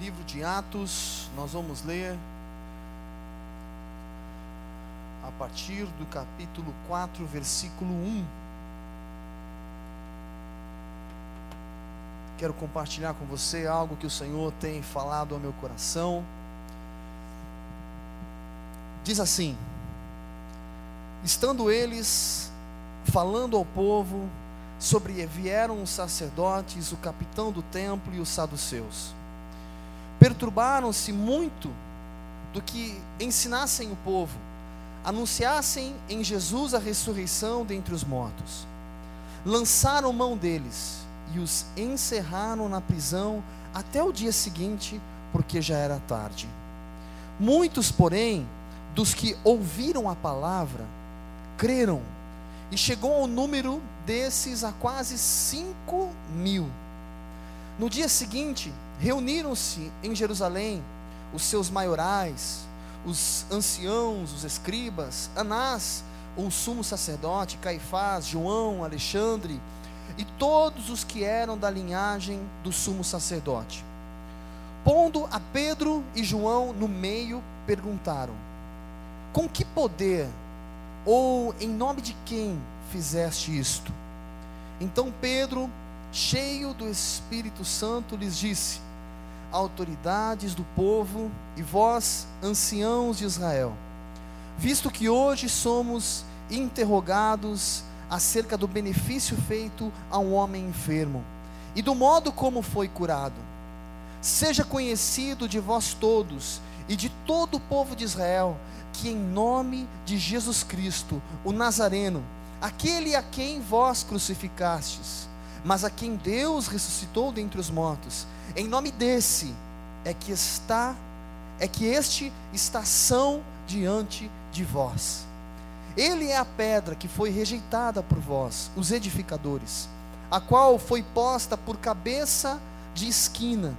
livro de Atos, nós vamos ler a partir do capítulo 4, versículo 1. Quero compartilhar com você algo que o Senhor tem falado ao meu coração. Diz assim: Estando eles falando ao povo, sobre vieram os sacerdotes, o capitão do templo e os saduceus. Perturbaram-se muito do que ensinassem o povo, anunciassem em Jesus a ressurreição dentre os mortos. Lançaram mão deles e os encerraram na prisão até o dia seguinte, porque já era tarde. Muitos, porém, dos que ouviram a palavra, creram, e chegou ao número desses a quase cinco mil. No dia seguinte, reuniram-se em Jerusalém os seus maiorais, os anciãos, os escribas, Anás, o sumo sacerdote, Caifás, João, Alexandre, e todos os que eram da linhagem do sumo sacerdote. Pondo a Pedro e João no meio, perguntaram: Com que poder ou em nome de quem fizeste isto? Então Pedro, cheio do Espírito Santo, lhes disse: Autoridades do povo e vós, anciãos de Israel, visto que hoje somos interrogados acerca do benefício feito a um homem enfermo e do modo como foi curado. Seja conhecido de vós todos e de todo o povo de Israel que, em nome de Jesus Cristo, o Nazareno, aquele a quem vós crucificastes, mas a quem Deus ressuscitou dentre os mortos, em nome desse é que está, é que este está são diante de vós. Ele é a pedra que foi rejeitada por vós, os edificadores, a qual foi posta por cabeça de esquina.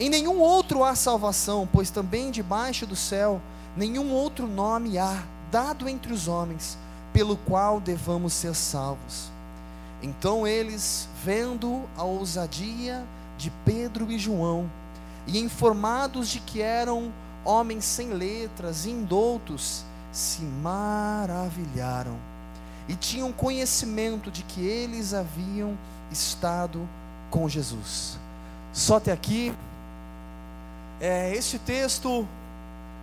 Em nenhum outro há salvação, pois também debaixo do céu nenhum outro nome há dado entre os homens pelo qual devamos ser salvos. Então eles, vendo a ousadia de Pedro e João, e informados de que eram homens sem letras e indoutos, se maravilharam e tinham conhecimento de que eles haviam estado com Jesus. Só até aqui, é, este texto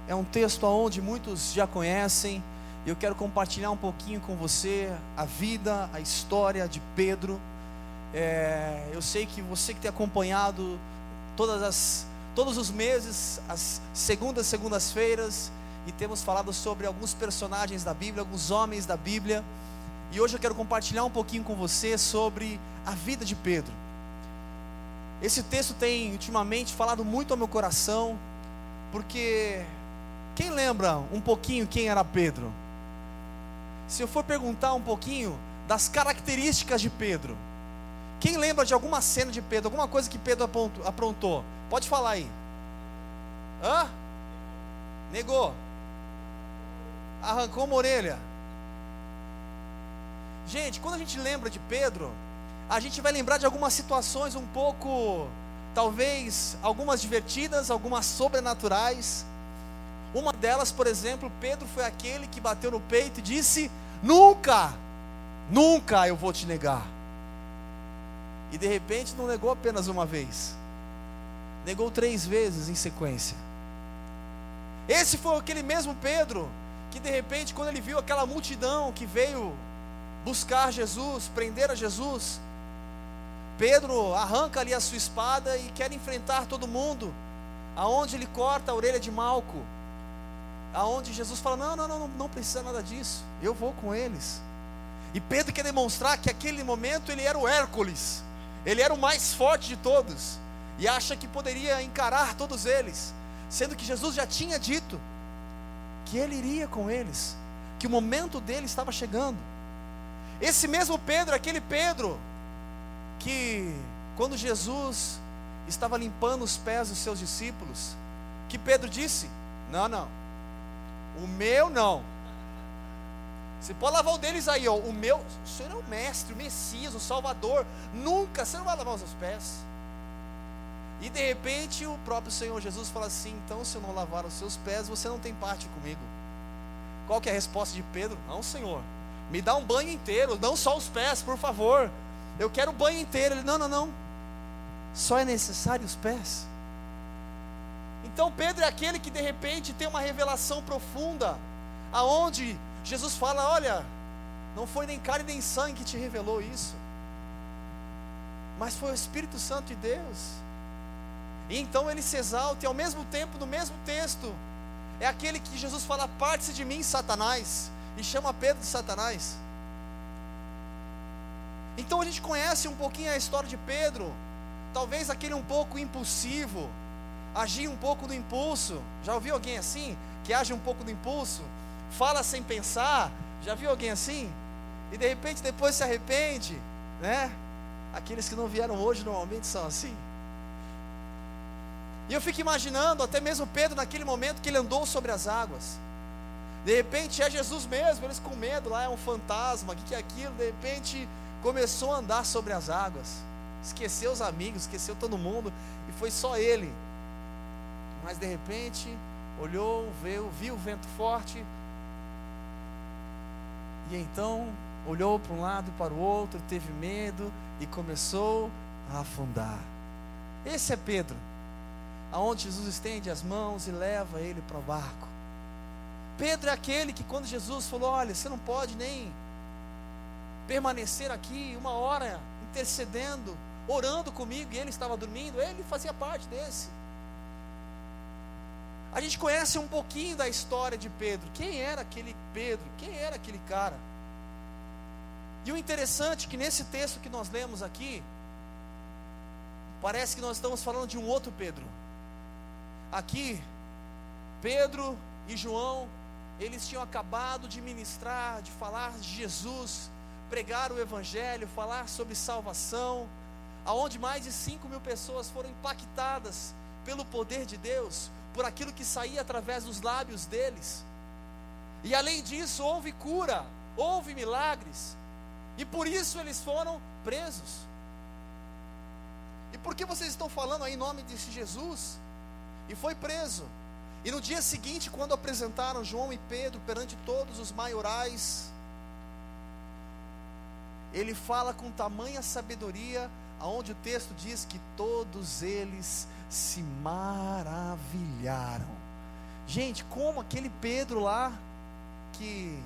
é um texto onde muitos já conhecem, e eu quero compartilhar um pouquinho com você a vida, a história de Pedro. É, eu sei que você que tem acompanhado todas as, todos os meses, as segundas, segundas-feiras, e temos falado sobre alguns personagens da Bíblia, alguns homens da Bíblia. E hoje eu quero compartilhar um pouquinho com você sobre a vida de Pedro. Esse texto tem ultimamente falado muito ao meu coração, porque quem lembra um pouquinho quem era Pedro? Se eu for perguntar um pouquinho das características de Pedro, quem lembra de alguma cena de Pedro, alguma coisa que Pedro aprontou? Pode falar aí. Hã? Negou. Arrancou uma orelha. Gente, quando a gente lembra de Pedro, a gente vai lembrar de algumas situações um pouco, talvez, algumas divertidas, algumas sobrenaturais. Uma delas, por exemplo, Pedro foi aquele que bateu no peito e disse: Nunca, nunca eu vou te negar. E de repente não negou apenas uma vez, negou três vezes em sequência. Esse foi aquele mesmo Pedro que de repente, quando ele viu aquela multidão que veio buscar Jesus, prender a Jesus, Pedro arranca ali a sua espada e quer enfrentar todo mundo, aonde ele corta a orelha de Malco, aonde Jesus fala: não, não, não, não precisa nada disso, eu vou com eles. E Pedro quer demonstrar que aquele momento ele era o Hércules, ele era o mais forte de todos, e acha que poderia encarar todos eles, sendo que Jesus já tinha dito que ele iria com eles, que o momento dele estava chegando. Esse mesmo Pedro, aquele Pedro, que quando Jesus estava limpando os pés dos seus discípulos, que Pedro disse: Não, não, o meu não. Você pode lavar o deles aí, ó. O meu, o senhor é o mestre, o Messias, o Salvador. Nunca, você não vai lavar os seus pés. E de repente o próprio Senhor Jesus fala assim: então se eu não lavar os seus pés, você não tem parte comigo. Qual que é a resposta de Pedro? Não, Senhor, me dá um banho inteiro, não só os pés, por favor. Eu quero o banho inteiro. Ele, não, não, não. Só é necessário os pés. Então Pedro é aquele que de repente tem uma revelação profunda, aonde Jesus fala: olha, não foi nem carne nem sangue que te revelou isso, mas foi o Espírito Santo de Deus. E então ele se exalta, e ao mesmo tempo, no mesmo texto, é aquele que Jesus fala: parte-se de mim, Satanás, e chama Pedro de Satanás. Então a gente conhece um pouquinho a história de Pedro, talvez aquele um pouco impulsivo, agir um pouco no impulso. Já ouviu alguém assim? Que age um pouco no impulso? Fala sem pensar? Já viu alguém assim? E de repente depois se arrepende, né? Aqueles que não vieram hoje normalmente são assim. E eu fico imaginando, até mesmo Pedro, naquele momento que ele andou sobre as águas. De repente é Jesus mesmo, eles com medo, lá é um fantasma, o que, que é aquilo? De repente começou a andar sobre as águas, esqueceu os amigos, esqueceu todo mundo, e foi só ele. Mas de repente olhou, viu, viu o vento forte, e então olhou para um lado e para o outro, teve medo e começou a afundar. Esse é Pedro, aonde Jesus estende as mãos e leva ele para o barco. Pedro é aquele que quando Jesus falou: "Olha, você não pode nem permanecer aqui uma hora intercedendo, orando comigo", e ele estava dormindo, ele fazia parte desse. A gente conhece um pouquinho da história de Pedro. Quem era aquele Pedro? Quem era aquele cara? E o interessante é que nesse texto que nós lemos aqui, parece que nós estamos falando de um outro Pedro. Aqui, Pedro e João, eles tinham acabado de ministrar, de falar de Jesus, pregar o Evangelho, falar sobre salvação, aonde mais de 5 mil pessoas foram impactadas pelo poder de Deus, por aquilo que saía através dos lábios deles. E além disso, houve cura, houve milagres, e por isso eles foram presos. E por que vocês estão falando aí em nome de Jesus? E foi preso. E no dia seguinte, quando apresentaram João e Pedro perante todos os maiorais, ele fala com tamanha sabedoria, aonde o texto diz que todos eles se maravilharam. Gente, como aquele Pedro lá que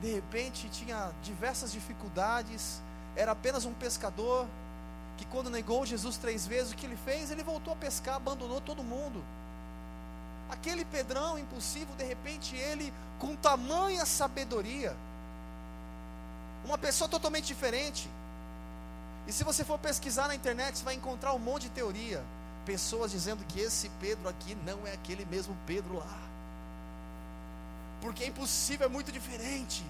de repente tinha diversas dificuldades, era apenas um pescador, que quando negou Jesus três vezes, o que ele fez? Ele voltou a pescar, abandonou todo mundo. Aquele Pedrão impulsivo, de repente ele, com tamanha sabedoria, uma pessoa totalmente diferente. E se você for pesquisar na internet, você vai encontrar um monte de teoria. Pessoas dizendo que esse Pedro aqui não é aquele mesmo Pedro lá porque é impossível, é muito diferente.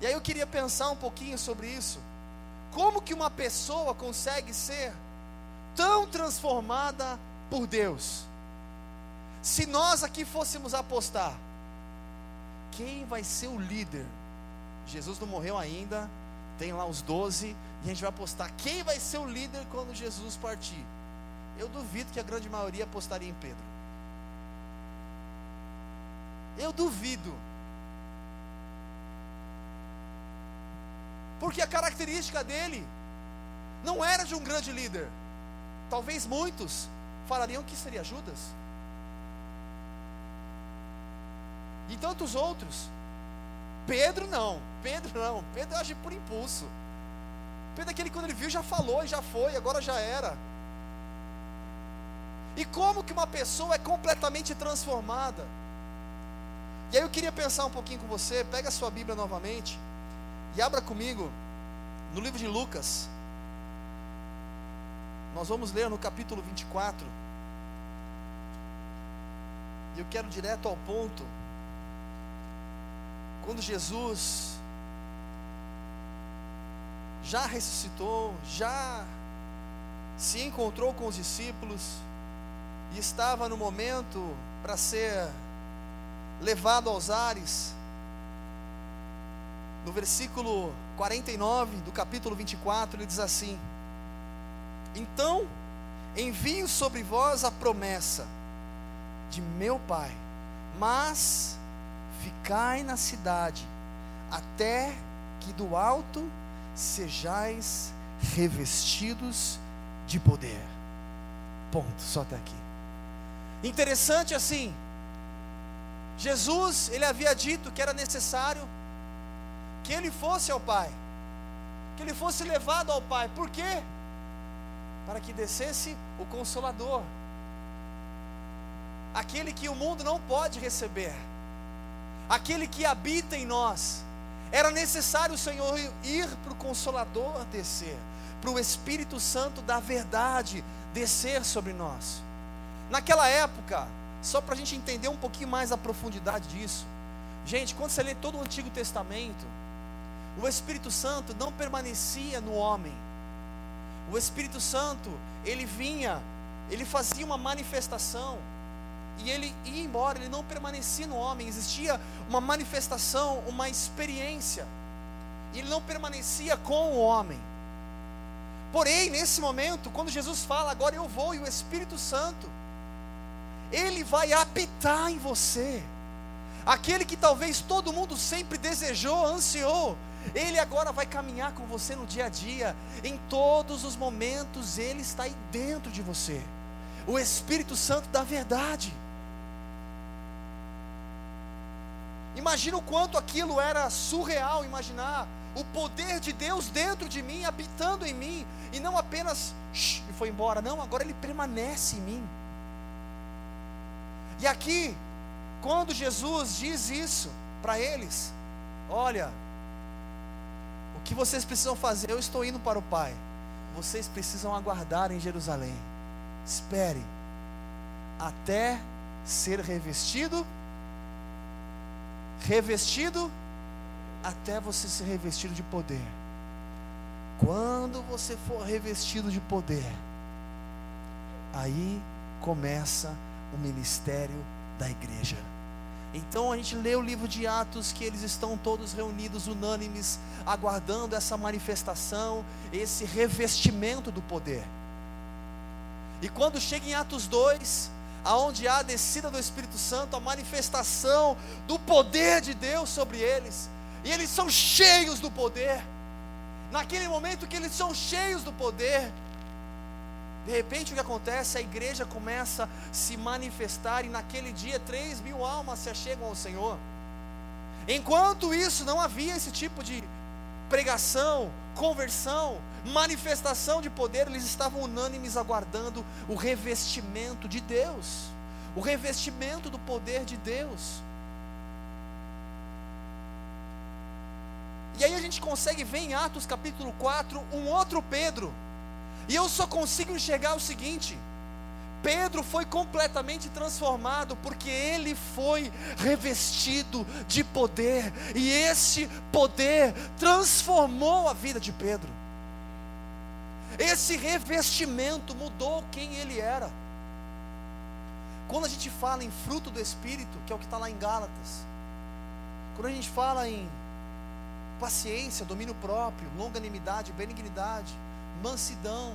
E aí eu queria pensar um pouquinho sobre isso. Como que uma pessoa consegue ser tão transformada por Deus? Se nós aqui fôssemos apostar, quem vai ser o líder? Jesus não morreu ainda, tem lá os doze, e a gente vai apostar quem vai ser o líder quando Jesus partir. Eu duvido que a grande maioria apostaria em Pedro. Eu duvido. Porque a característica dele não era de um grande líder. Talvez muitos falariam que seria Judas. E tantos outros. Pedro não. Pedro não. Pedro age por impulso. Pedro é aquele quando ele viu já falou já foi, agora já era. E como que uma pessoa é completamente transformada? E aí eu queria pensar um pouquinho com você, pega a sua Bíblia novamente e abra comigo no livro de Lucas. Nós vamos ler no capítulo 24. E eu quero direto ao ponto. Quando Jesus já ressuscitou, já se encontrou com os discípulos e estava no momento para ser levado aos ares. No versículo 49 do capítulo 24, ele diz assim: Então envio sobre vós a promessa de meu Pai, mas ficai na cidade, até que do alto sejais revestidos de poder. Ponto, só até aqui. Interessante assim, Jesus, ele havia dito que era necessário que ele fosse ao Pai, que ele fosse levado ao Pai, por quê? Para que descesse o Consolador, aquele que o mundo não pode receber, aquele que habita em nós. Era necessário o Senhor ir para o Consolador descer, para o Espírito Santo da verdade descer sobre nós. Naquela época, só para a gente entender um pouquinho mais a profundidade disso, gente, quando você lê todo o Antigo Testamento, o Espírito Santo não permanecia no homem. O Espírito Santo, ele vinha, ele fazia uma manifestação e ele ia embora, ele não permanecia no homem, existia uma manifestação, uma experiência, e ele não permanecia com o homem. Porém, nesse momento, quando Jesus fala, agora eu vou, e o Espírito Santo, ele vai habitar em você, aquele que talvez todo mundo sempre desejou, ansiou, ele agora vai caminhar com você no dia a dia, em todos os momentos, Ele está aí dentro de você. O Espírito Santo da verdade. Imagina o quanto aquilo era surreal, imaginar o poder de Deus dentro de mim, habitando em mim, e não apenas e foi embora, não, agora ele permanece em mim. E aqui, quando Jesus diz isso para eles, olha, o que vocês precisam fazer? Eu estou indo para o Pai. Vocês precisam aguardar em Jerusalém. Espere até ser revestido revestido até você ser revestido de poder. Quando você for revestido de poder, aí começa o ministério da igreja. Então a gente lê o livro de Atos que eles estão todos reunidos, unânimes, aguardando essa manifestação, esse revestimento do poder. E quando chega em Atos 2, aonde há a descida do Espírito Santo, a manifestação do poder de Deus sobre eles, e eles são cheios do poder. Naquele momento que eles são cheios do poder, de repente o que acontece? A igreja começa a se manifestar, e naquele dia três mil almas se achegam ao Senhor. Enquanto isso, não havia esse tipo de pregação, conversão, manifestação de poder, eles estavam unânimes aguardando o revestimento de Deus, o revestimento do poder de Deus. E aí a gente consegue ver em Atos capítulo 4 um outro Pedro, e eu só consigo enxergar o seguinte: Pedro foi completamente transformado porque ele foi revestido de poder, e esse poder transformou a vida de Pedro. Esse revestimento mudou quem ele era. Quando a gente fala em fruto do Espírito, que é o que está lá em Gálatas, quando a gente fala em paciência, domínio próprio, longanimidade, benignidade, mansidão,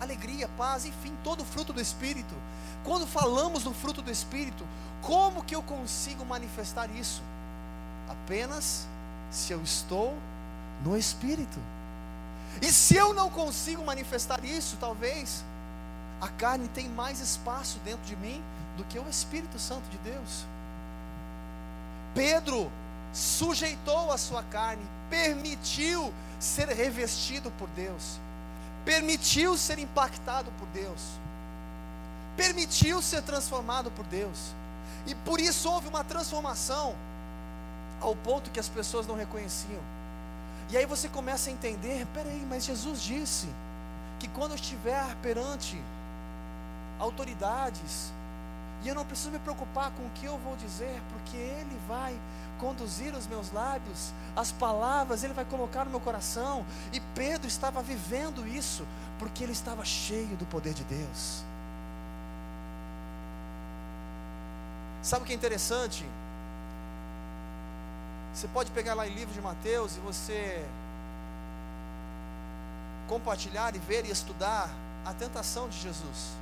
alegria, paz, enfim, todo fruto do Espírito. Quando falamos do fruto do Espírito, como que eu consigo manifestar isso? Apenas se eu estou no Espírito. E se eu não consigo manifestar isso, talvez a carne tem mais espaço dentro de mim do que o Espírito Santo de Deus. Pedro sujeitou a sua carne, permitiu ser revestido por Deus permitiu ser impactado por Deus, permitiu ser transformado por Deus, e por isso houve uma transformação ao ponto que as pessoas não reconheciam. E aí você começa a entender: peraí, mas Jesus disse que quando eu estiver perante autoridades, e eu não preciso me preocupar com o que eu vou dizer, porque Ele vai conduzir os meus lábios, as palavras Ele vai colocar no meu coração. E Pedro estava vivendo isso, porque ele estava cheio do poder de Deus. Sabe o que é interessante? Você pode pegar lá em livro de Mateus e você compartilhar e ver e estudar a tentação de Jesus.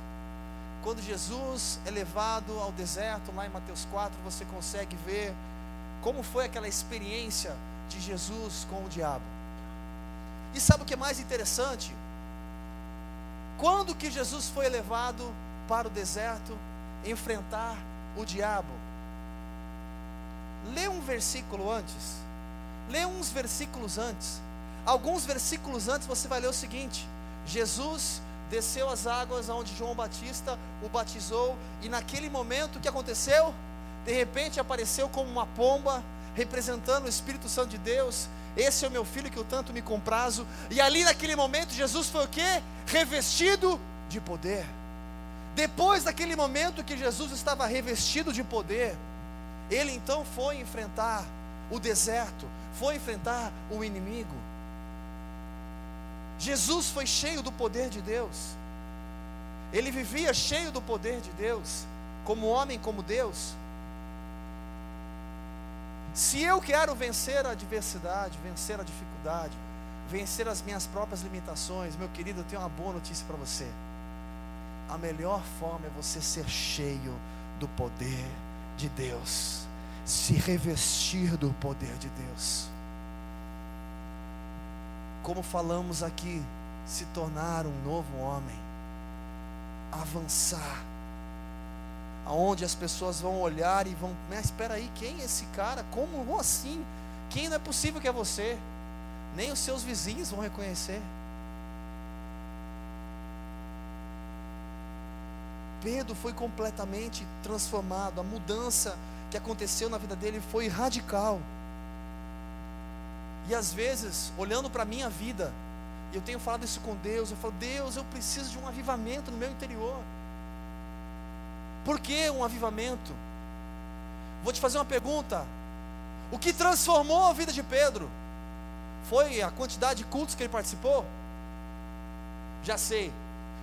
Quando Jesus é levado ao deserto, lá em Mateus 4, você consegue ver como foi aquela experiência de Jesus com o diabo. E sabe o que é mais interessante? Quando que Jesus foi levado para o deserto enfrentar o diabo? Lê um versículo antes. Lê uns versículos antes. Alguns versículos antes você vai ler o seguinte: Jesus desceu as águas onde João Batista o batizou, e naquele momento o que aconteceu? De repente apareceu como uma pomba, representando o Espírito Santo de Deus. Esse é o meu filho que eu tanto me comprazo. E ali naquele momento Jesus foi o que? Revestido de poder. Depois daquele momento que Jesus estava revestido de poder, ele então foi enfrentar o deserto, foi enfrentar o inimigo. Jesus foi cheio do poder de Deus. Ele vivia cheio do poder de Deus, como homem, como Deus. Se eu quero vencer a adversidade, vencer a dificuldade, vencer as minhas próprias limitações, meu querido, eu tenho uma boa notícia para você. A melhor forma é você ser cheio do poder de Deus, se revestir do poder de Deus. Como falamos aqui, se tornar um novo homem, avançar, aonde as pessoas vão olhar e vão, mas espera aí, quem é esse cara? Como assim? Quem não é possível que é você? Nem os seus vizinhos vão reconhecer. Pedro foi completamente transformado, a mudança que aconteceu na vida dele foi radical. E às vezes, olhando para a minha vida, eu tenho falado isso com Deus, eu falo, Deus, eu preciso de um avivamento no meu interior. Por que um avivamento? Vou te fazer uma pergunta. O que transformou a vida de Pedro? Foi a quantidade de cultos que ele participou? Já sei.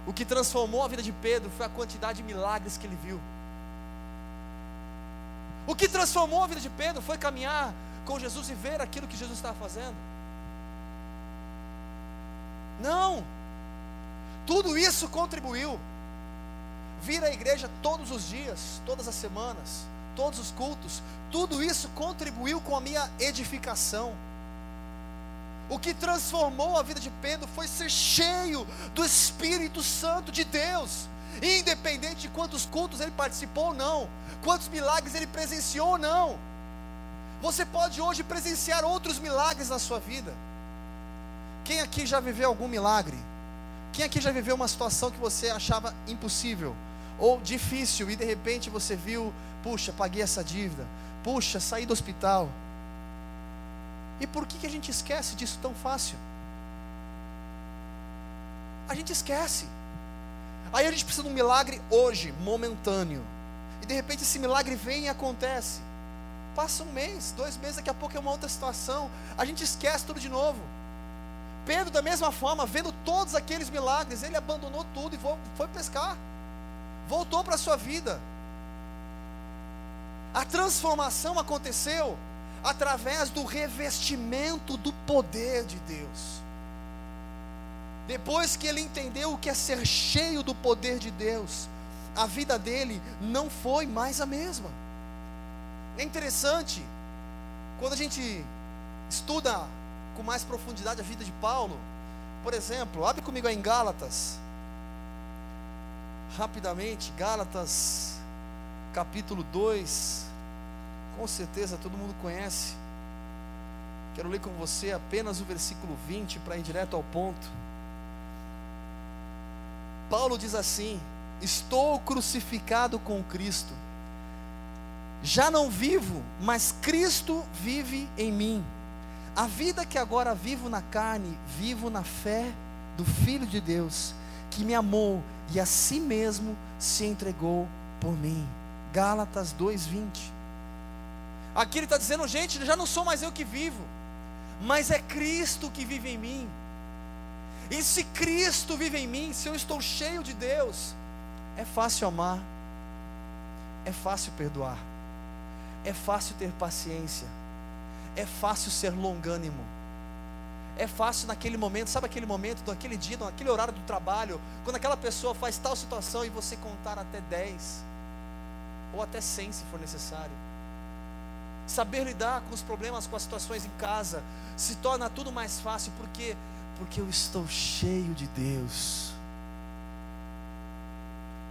O que transformou a vida de Pedro foi a quantidade de milagres que ele viu. O que transformou a vida de Pedro foi caminhar com Jesus e ver aquilo que Jesus estava fazendo. Não, tudo isso contribuiu. Vir à igreja todos os dias, todas as semanas, todos os cultos, tudo isso contribuiu com a minha edificação. O que transformou a vida de Pedro foi ser cheio do Espírito Santo de Deus, independente de quantos cultos ele participou ou não, quantos milagres ele presenciou ou não. Você pode hoje presenciar outros milagres na sua vida. Quem aqui já viveu algum milagre? Quem aqui já viveu uma situação que você achava impossível ou difícil e de repente você viu, puxa, paguei essa dívida, puxa, saí do hospital. E por que, que a gente esquece disso tão fácil? A gente esquece. Aí a gente precisa de um milagre hoje, momentâneo. E de repente esse milagre vem e acontece. Passa um mês, dois meses, daqui a pouco é uma outra situação. A gente esquece tudo de novo. Pedro, da mesma forma, vendo todos aqueles milagres, ele abandonou tudo e foi pescar. Voltou para a sua vida. A transformação aconteceu através do revestimento do poder de Deus. Depois que ele entendeu o que é ser cheio do poder de Deus, a vida dele não foi mais a mesma. É interessante, quando a gente estuda com mais profundidade a vida de Paulo, por exemplo, abre comigo aí em Gálatas, rapidamente, Gálatas, capítulo 2, com certeza todo mundo conhece. Quero ler com você apenas o versículo 20 para ir direto ao ponto. Paulo diz assim: Estou crucificado com Cristo já não vivo, mas Cristo vive em mim. A vida que agora vivo na carne, vivo na fé do Filho de Deus, que me amou e a si mesmo se entregou por mim. Gálatas 2:20. Aqui ele está dizendo, gente, já não sou mais eu que vivo, mas é Cristo que vive em mim. E se Cristo vive em mim, se eu estou cheio de Deus, é fácil amar, é fácil perdoar. É fácil ter paciência. É fácil ser longânimo. é fácil naquele momento, sabe aquele momento, naquele dia, naquele horário do trabalho, quando aquela pessoa faz tal situação e você contar até 10, ou até 100 se for necessário. Saber lidar com os problemas, com as situações em casa, se torna tudo mais fácil, porque porque eu estou cheio de Deus.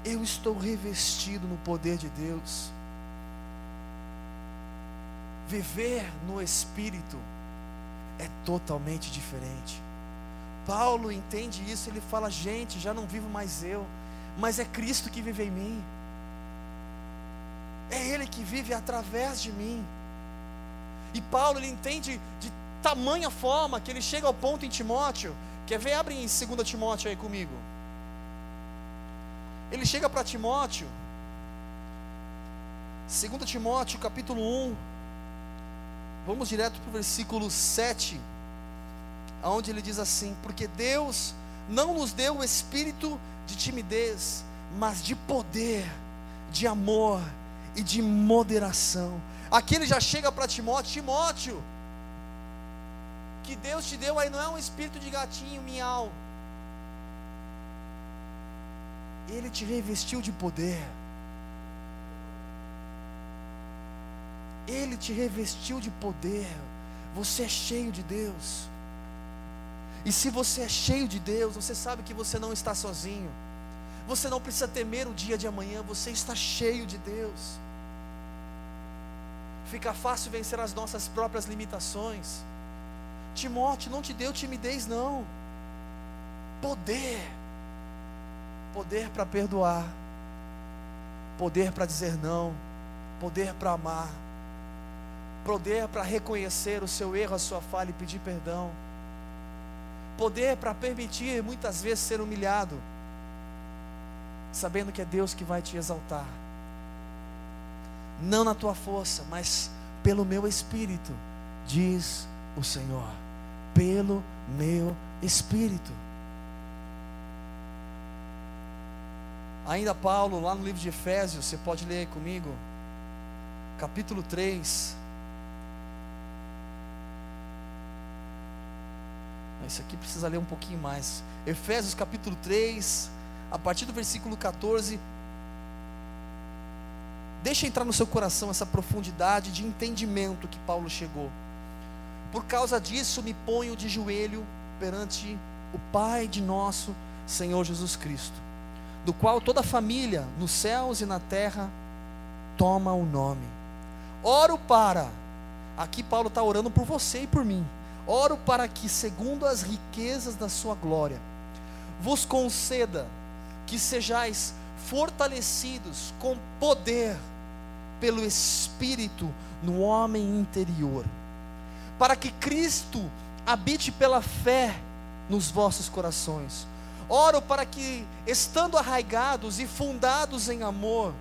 Eu estou revestido no poder de Deus. Viver no Espírito é totalmente diferente. Paulo entende isso, ele fala: gente, já não vivo mais eu, mas é Cristo que vive em mim. É Ele que vive através de mim. E Paulo ele entende de tamanha forma que ele chega ao ponto em Timóteo. Quer ver? Abre em 2 Timóteo aí comigo. Ele chega para Timóteo, 2 Timóteo capítulo 1. Vamos direto para o versículo 7, aonde ele diz assim: Porque Deus não nos deu o espírito de timidez, mas de poder, de amor e de moderação. Aqui ele já chega para Timóteo: Timóteo, que Deus te deu aí não é um espírito de gatinho, miau. Ele te revestiu de poder. Ele te revestiu de poder. Você é cheio de Deus. E se você é cheio de Deus, você sabe que você não está sozinho. Você não precisa temer o dia de amanhã, você está cheio de Deus. Fica fácil vencer as nossas próprias limitações. Timóteo não te deu timidez, não. Poder. Poder para perdoar. Poder para dizer não. Poder para amar. Poder para reconhecer o seu erro, a sua falha e pedir perdão. Poder para permitir muitas vezes ser humilhado, sabendo que é Deus que vai te exaltar. Não na tua força, mas pelo meu espírito, diz o Senhor. Pelo meu espírito. Ainda Paulo, lá no livro de Efésios, você pode ler comigo, capítulo 3. Isso aqui precisa ler um pouquinho mais. Efésios capítulo 3, a partir do versículo 14. Deixa entrar no seu coração essa profundidade de entendimento que Paulo chegou. Por causa disso, me ponho de joelho perante o Pai de nosso Senhor Jesus Cristo, do qual toda família, nos céus e na terra, toma o nome. Oro para, aqui Paulo está orando por você e por mim Oro para que, segundo as riquezas da sua glória, vos conceda que sejais fortalecidos com poder pelo Espírito no homem interior, para que Cristo habite pela fé nos vossos corações. Oro para que, estando arraigados e fundados em amor,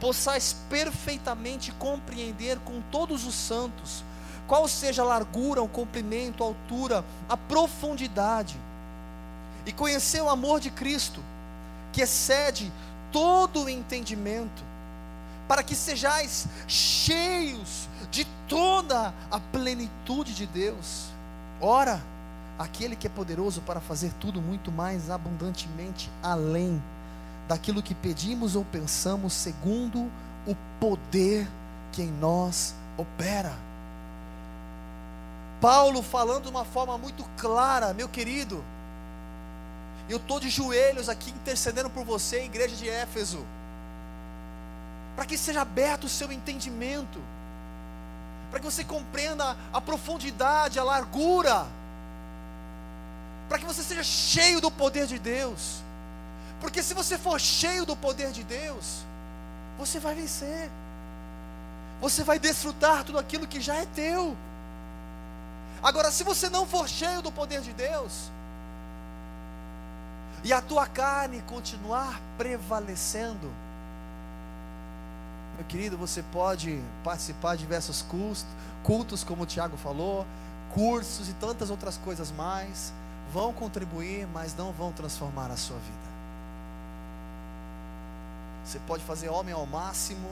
possais perfeitamente compreender com todos os santos qual seja a largura, o comprimento, a altura, a profundidade, e conhecer o amor de Cristo, que excede todo o entendimento, para que sejais cheios de toda a plenitude de Deus. Ora, aquele que é poderoso para fazer tudo muito mais abundantemente além daquilo que pedimos ou pensamos, segundo o poder que em nós opera. Paulo falando de uma forma muito clara, meu querido. Eu estou de joelhos aqui intercedendo por você, igreja de Éfeso, para que seja aberto o seu entendimento, para que você compreenda a profundidade, a largura, para que você seja cheio do poder de Deus, porque se você for cheio do poder de Deus, você vai vencer, você vai desfrutar tudo aquilo que já é teu. Agora, se você não for cheio do poder de Deus, e a tua carne continuar prevalecendo, meu querido, você pode participar de diversos cultos, cultos, como o Tiago falou, cursos e tantas outras coisas mais, vão contribuir, mas não vão transformar a sua vida. Você pode fazer homem ao máximo,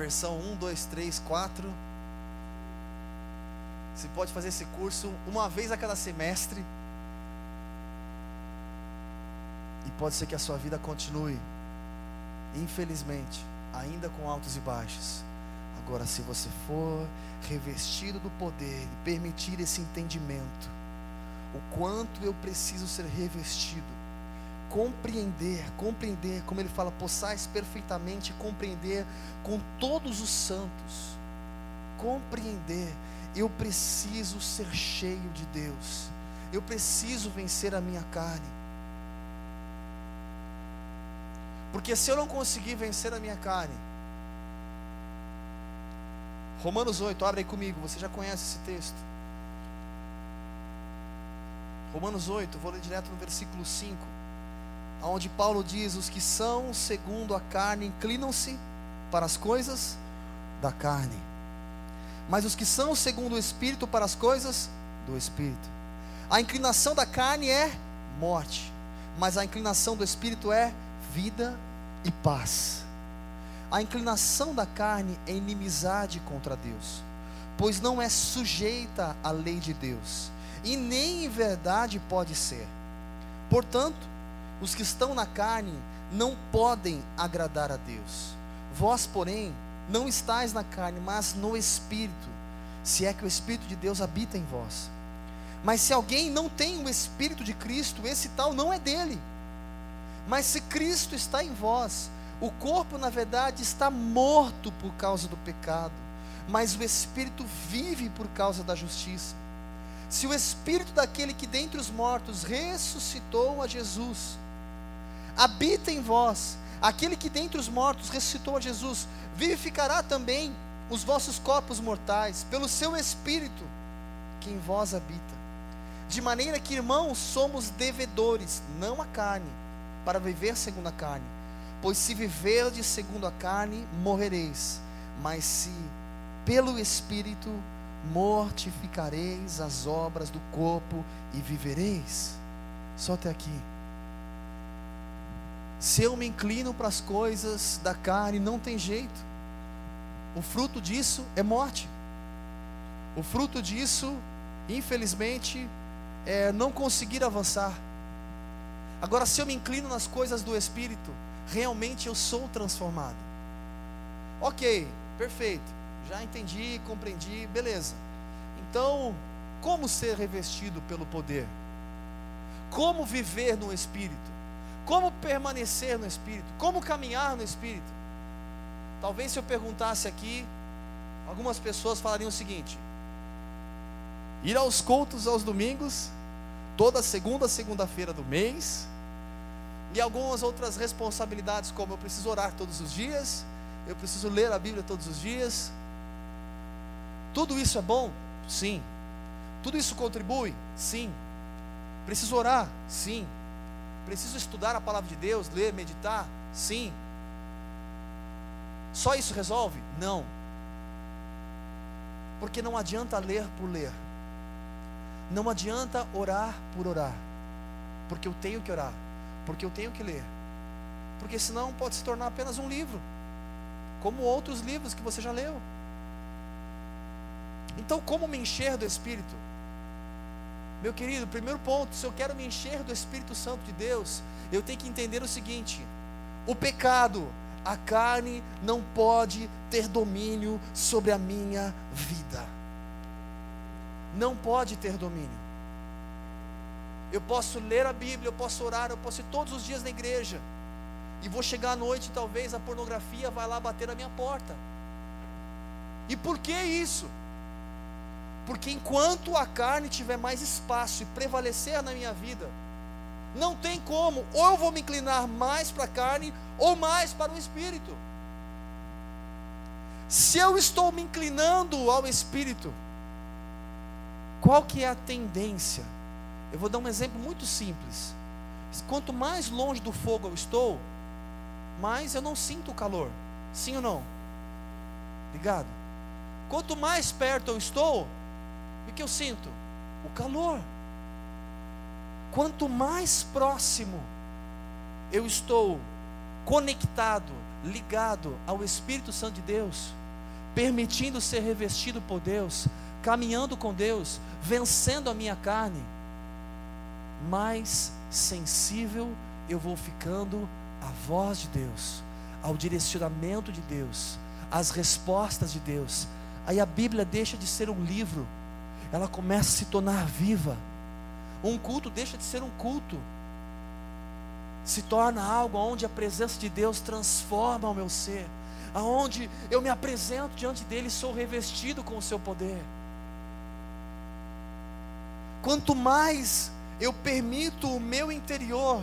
versão 1, 2, 3, 4. Você pode fazer esse curso uma vez a cada semestre. E pode ser que a sua vida continue, infelizmente, ainda com altos e baixos. Agora, se você for revestido do poder e permitir esse entendimento, o quanto eu preciso ser revestido, compreender, compreender, como ele fala, possais perfeitamente compreender com todos os santos, compreender, eu preciso ser cheio de Deus, eu preciso vencer a minha carne, porque se eu não conseguir vencer a minha carne, Romanos 8, abre aí comigo, você já conhece esse texto. Romanos 8, vou ler direto no versículo 5, onde Paulo diz: Os que são segundo a carne inclinam-se para as coisas da carne, mas os que são segundo o Espírito para as coisas do Espírito. A inclinação da carne é morte, mas a inclinação do Espírito é vida e paz. A inclinação da carne é inimizade contra Deus, pois não é sujeita à lei de Deus, e nem em verdade pode ser. Portanto, os que estão na carne não podem agradar a Deus. Vós, porém, não estáis na carne, mas no Espírito, se é que o Espírito de Deus habita em vós. Mas se alguém não tem o Espírito de Cristo, esse tal não é dele. Mas se Cristo está em vós, o corpo, na verdade, está morto por causa do pecado, mas o espírito vive por causa da justiça. Se o espírito daquele que dentre os mortos ressuscitou a Jesus, habita em vós, aquele que dentre os mortos ressuscitou a Jesus, vivificará também os vossos corpos mortais, pelo seu espírito que em vós habita. De maneira que, irmãos, somos devedores, não a carne, para viver segundo a carne Pois se viverdes segundo a carne, morrereis, mas se pelo Espírito mortificareis as obras do corpo e vivereis. Só até aqui. Se eu me inclino para as coisas da carne, não tem jeito. O fruto disso é morte. O fruto disso, infelizmente, é não conseguir avançar. Agora, se eu me inclino nas coisas do Espírito, realmente eu sou transformado. Ok, perfeito, já entendi, compreendi, beleza. Então, como ser revestido pelo poder? Como viver no Espírito? Como permanecer no Espírito? Como caminhar no Espírito? Talvez se eu perguntasse aqui, algumas pessoas falariam o seguinte: ir aos cultos aos domingos, toda segunda, segunda-feira do mês, e algumas outras responsabilidades, como eu preciso orar todos os dias, eu preciso ler a Bíblia todos os dias. Tudo isso é bom? Sim. Tudo isso contribui? Sim. Preciso orar? Sim. Preciso estudar a palavra de Deus, ler, meditar? Sim. Só isso resolve? Não. Porque não adianta ler por ler. Não adianta orar por orar. Porque eu tenho que orar porque eu tenho que ler. Porque senão pode se tornar apenas um livro, como outros livros que você já leu. Então, como me encher do Espírito? Meu querido, primeiro ponto, se eu quero me encher do Espírito Santo de Deus, eu tenho que entender o seguinte: o pecado, a carne não pode ter domínio sobre a minha vida. Não pode ter domínio. Eu posso ler a Bíblia, eu posso orar, eu posso ir todos os dias na igreja. E vou chegar à noite, talvez a pornografia vai lá bater na minha porta. E por que isso? Porque enquanto a carne tiver mais espaço e prevalecer na minha vida, não tem como, ou eu vou me inclinar mais para a carne ou mais para o espírito. Se eu estou me inclinando ao espírito, qual que é a tendência? Eu vou dar um exemplo muito simples. Quanto mais longe do fogo eu estou, mais eu não sinto o calor. Sim ou não? Ligado? Quanto mais perto eu estou, o que eu sinto? O calor. Quanto mais próximo eu estou conectado, ligado ao Espírito Santo de Deus, permitindo ser revestido por Deus, caminhando com Deus, vencendo a minha carne, mais sensível eu vou ficando à voz de Deus, ao direcionamento de Deus, às respostas de Deus. Aí a Bíblia deixa de ser um livro, ela começa a se tornar viva. Um culto deixa de ser um culto, se torna algo onde a presença de Deus transforma o meu ser, aonde eu me apresento diante dele e sou revestido com o seu poder. Quanto mais eu permito o meu interior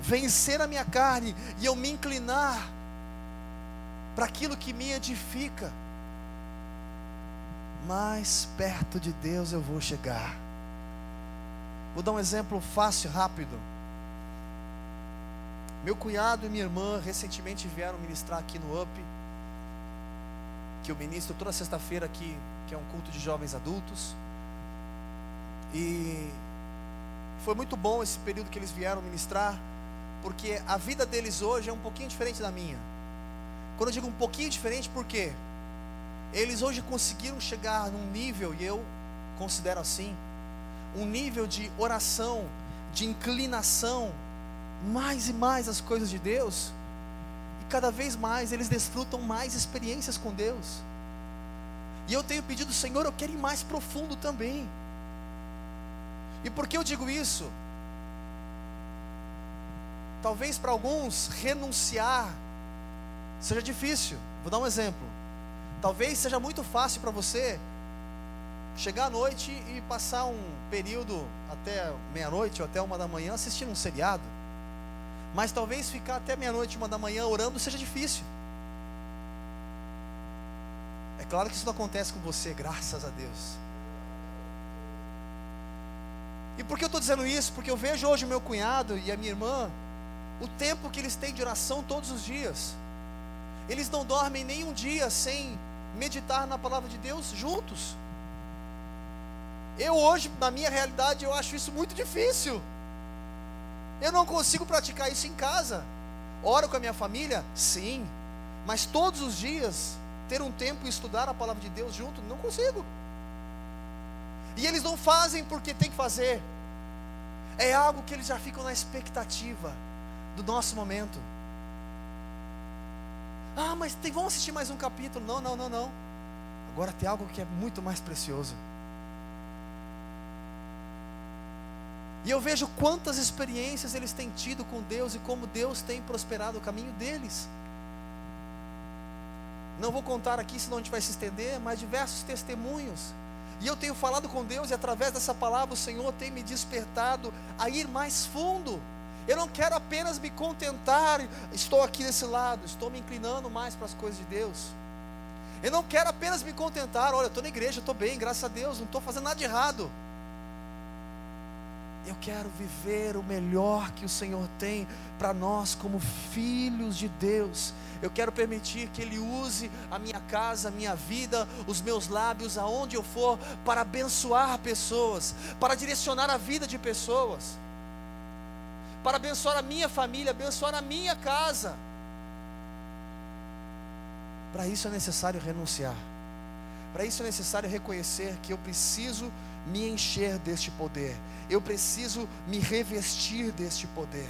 vencer a minha carne e eu me inclinar para aquilo que me edifica, mais perto de Deus eu vou chegar. Vou dar um exemplo fácil, rápido. Meu cunhado e minha irmã recentemente vieram ministrar aqui no UP, que eu ministro toda sexta-feira aqui, que é um culto de jovens adultos. E foi muito bom esse período que eles vieram ministrar, porque a vida deles hoje é um pouquinho diferente da minha. Quando eu digo um pouquinho diferente, por quê? Eles hoje conseguiram chegar num nível, e eu considero assim, um nível de oração, de inclinação, mais e mais as coisas de Deus, e cada vez mais eles desfrutam mais experiências com Deus. E eu tenho pedido, Senhor, eu quero ir mais profundo também. E por que eu digo isso? Talvez para alguns renunciar seja difícil. Vou dar um exemplo. Talvez seja muito fácil para você chegar à noite e passar um período até meia-noite ou até uma da manhã assistindo um seriado. Mas talvez ficar até meia-noite, uma da manhã orando seja difícil. É claro que isso não acontece com você, graças a Deus. E por que eu estou dizendo isso? Porque eu vejo hoje meu cunhado e a minha irmã, o tempo que eles têm de oração todos os dias. Eles não dormem nem um dia sem meditar na palavra de Deus juntos. Eu hoje, na minha realidade, eu acho isso muito difícil. Eu não consigo praticar isso em casa. Oro com a minha família? Sim. Mas todos os dias, ter um tempo e estudar a palavra de Deus junto, não consigo. E eles não fazem porque tem que fazer. É algo que eles já ficam na expectativa do nosso momento. Ah, mas tem, vamos assistir mais um capítulo. Não, não, não, não. Agora tem algo que é muito mais precioso. E eu vejo quantas experiências eles têm tido com Deus e como Deus tem prosperado o caminho deles. Não vou contar aqui, senão a gente vai se estender, mas diversos testemunhos e eu tenho falado com Deus, e através dessa palavra o Senhor tem me despertado a ir mais fundo. Eu não quero apenas me contentar, estou aqui desse lado, estou me inclinando mais para as coisas de Deus. Eu não quero apenas me contentar, olha, estou na igreja, estou bem, graças a Deus, não estou fazendo nada de errado. Eu quero viver o melhor que o Senhor tem para nós como filhos de Deus. Eu quero permitir que Ele use a minha casa, a minha vida, os meus lábios, aonde eu for, para abençoar pessoas, para direcionar a vida de pessoas, para abençoar a minha família, abençoar a minha casa. Para isso é necessário renunciar. Para isso é necessário reconhecer que eu preciso me encher deste poder. Eu preciso me revestir deste poder.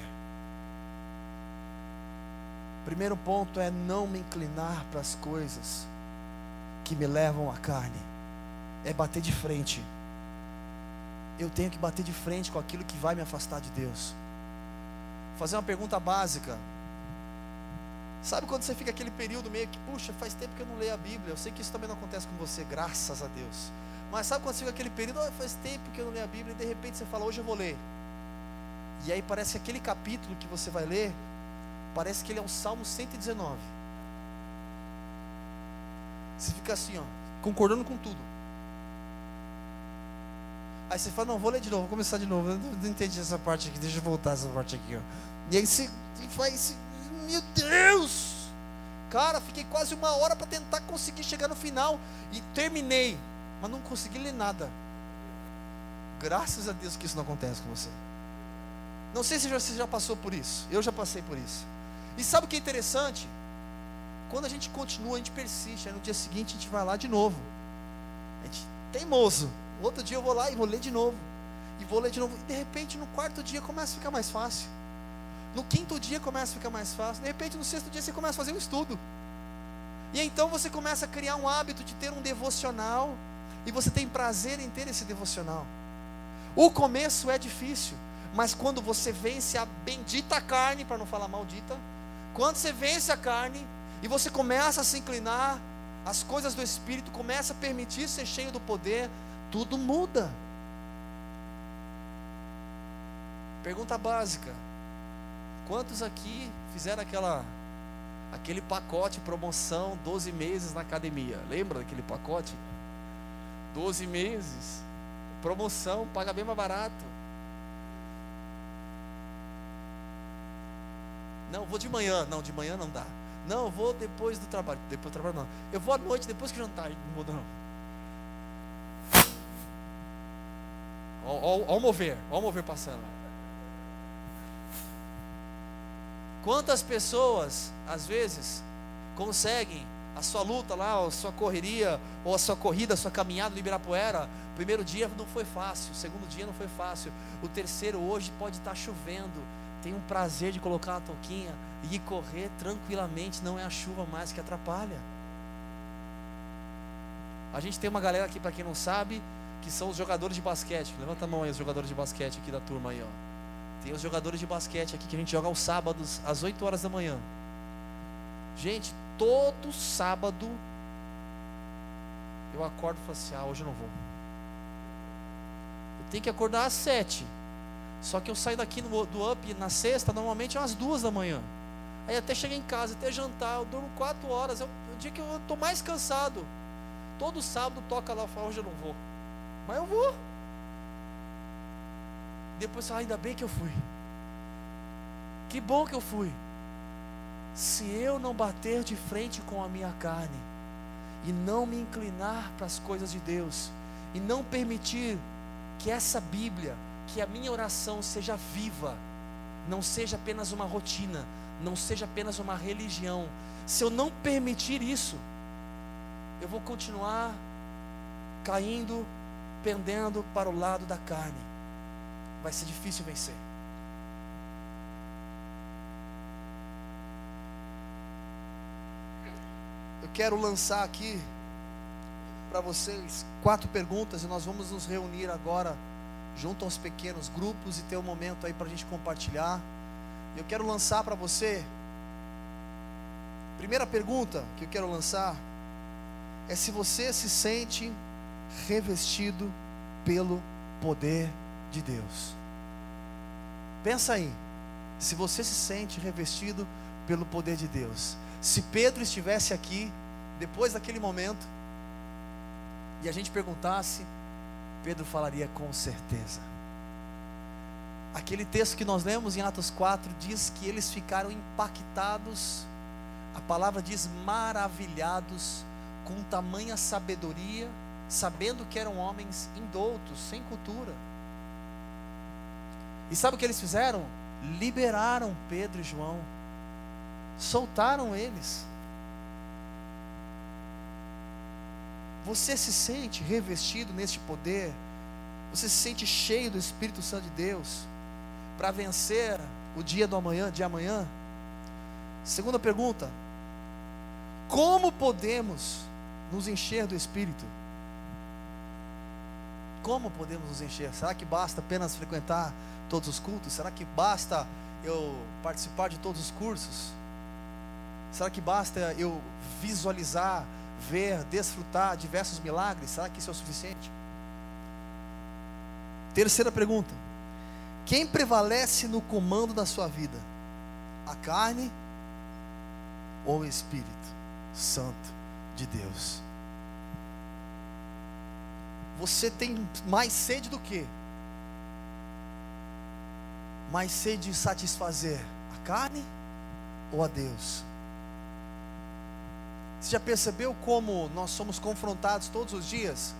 Primeiro ponto é não me inclinar para as coisas que me levam à carne. É bater de frente. Eu tenho que bater de frente com aquilo que vai me afastar de Deus. Fazer uma pergunta básica. Sabe quando você fica aquele período meio que, puxa, faz tempo que eu não leio a Bíblia. Eu sei que isso também não acontece com você, graças a Deus. Mas sabe quando você fica aquele período, oh, faz tempo que eu não leio a Bíblia, e de repente você fala, hoje eu vou ler. E aí parece que aquele capítulo que você vai ler Parece que ele é o Salmo 119. Você fica assim, ó, concordando com tudo. Aí você fala, não, vou ler de novo, vou começar de novo. Eu não entendi essa parte aqui, deixa eu voltar essa parte aqui, ó. E aí você faz, meu Deus! Cara, fiquei quase uma hora para tentar conseguir chegar no final e terminei, mas não consegui ler nada. Graças a Deus que isso não acontece com você. Não sei se você já passou por isso. Eu já passei por isso. E sabe o que é interessante? Quando a gente continua, a gente persiste, aí no dia seguinte a gente vai lá de novo. A gente teimoso. Outro dia eu vou lá e vou ler de novo. E vou ler de novo. E de repente no quarto dia começa a ficar mais fácil. No quinto dia começa a ficar mais fácil. De repente no sexto dia você começa a fazer um estudo. E então você começa a criar um hábito de ter um devocional. E você tem prazer em ter esse devocional. O começo é difícil. Mas quando você vence a bendita carne, para não falar maldita, quando você vence a carne e você começa a se inclinar, as coisas do Espírito começa a permitir ser cheio do poder, tudo muda. Pergunta básica: quantos aqui fizeram aquela aquele pacote promoção 12 meses na academia? Lembra daquele pacote? 12 meses, promoção, paga bem mais barato. Não, vou de manhã. Não, de manhã não dá. Não, vou depois do trabalho. Depois do trabalho não. Eu vou à noite, depois que jantar. Não vou não. Olha o mover, olha o mover passando. Quantas pessoas, às vezes, conseguem a sua luta lá, a sua correria, ou a sua corrida, a sua caminhada no Ibirapuera, primeiro dia não foi fácil, segundo dia não foi fácil, o terceiro hoje pode estar chovendo, tem um prazer de colocar a touquinha e correr tranquilamente, não é a chuva mais que atrapalha. A gente tem uma galera aqui, para quem não sabe, que são os jogadores de basquete. Levanta a mão aí, os jogadores de basquete aqui da turma aí, ó. Tem os jogadores de basquete aqui que a gente joga aos sábados, às 8 horas da manhã. Gente, todo sábado eu acordo e falo assim: ah, hoje eu não vou. Eu tenho que acordar às 7. Só que eu saio daqui no, do up na sexta, normalmente é umas duas da manhã. Aí até chegar em casa, até jantar, eu durmo quatro horas. É o dia que eu estou mais cansado. Todo sábado toca lá, eu falo, hoje eu não vou. Mas eu vou. Depois fala, ainda bem que eu fui. Que bom que eu fui. Se eu não bater de frente com a minha carne, e não me inclinar para as coisas de Deus, e não permitir que essa Bíblia, que a minha oração seja viva, não seja apenas uma rotina, não seja apenas uma religião. Se eu não permitir isso, eu vou continuar caindo, pendendo para o lado da carne. Vai ser difícil vencer. Eu quero lançar aqui para vocês quatro perguntas e nós vamos nos reunir agora junto aos pequenos grupos e ter um momento aí para a gente compartilhar. Eu quero lançar para você. Primeira pergunta que eu quero lançar é se você se sente revestido pelo poder de Deus. Pensa aí, se você se sente revestido pelo poder de Deus. Se Pedro estivesse aqui, depois daquele momento, e a gente perguntasse, Pedro falaria com certeza. Aquele texto que nós lemos em Atos 4 diz que eles ficaram impactados, a palavra diz maravilhados, com tamanha sabedoria, sabendo que eram homens indoutos, sem cultura. E sabe o que eles fizeram? Liberaram Pedro e João, soltaram eles. Você se sente revestido neste poder? Você se sente cheio do Espírito Santo de Deus para vencer o dia do amanhã, de amanhã? Segunda pergunta: Como podemos nos encher do Espírito? Como podemos nos encher? Será que basta apenas frequentar todos os cultos? Será que basta eu participar de todos os cursos? Será que basta eu visualizar, ver, desfrutar diversos milagres? Será que isso é o suficiente? Terceira pergunta: quem prevalece no comando da sua vida? A carne ou o Espírito Santo de Deus? Você tem mais sede do que? Mais sede de satisfazer a carne ou a Deus? Você já percebeu como nós somos confrontados todos os dias?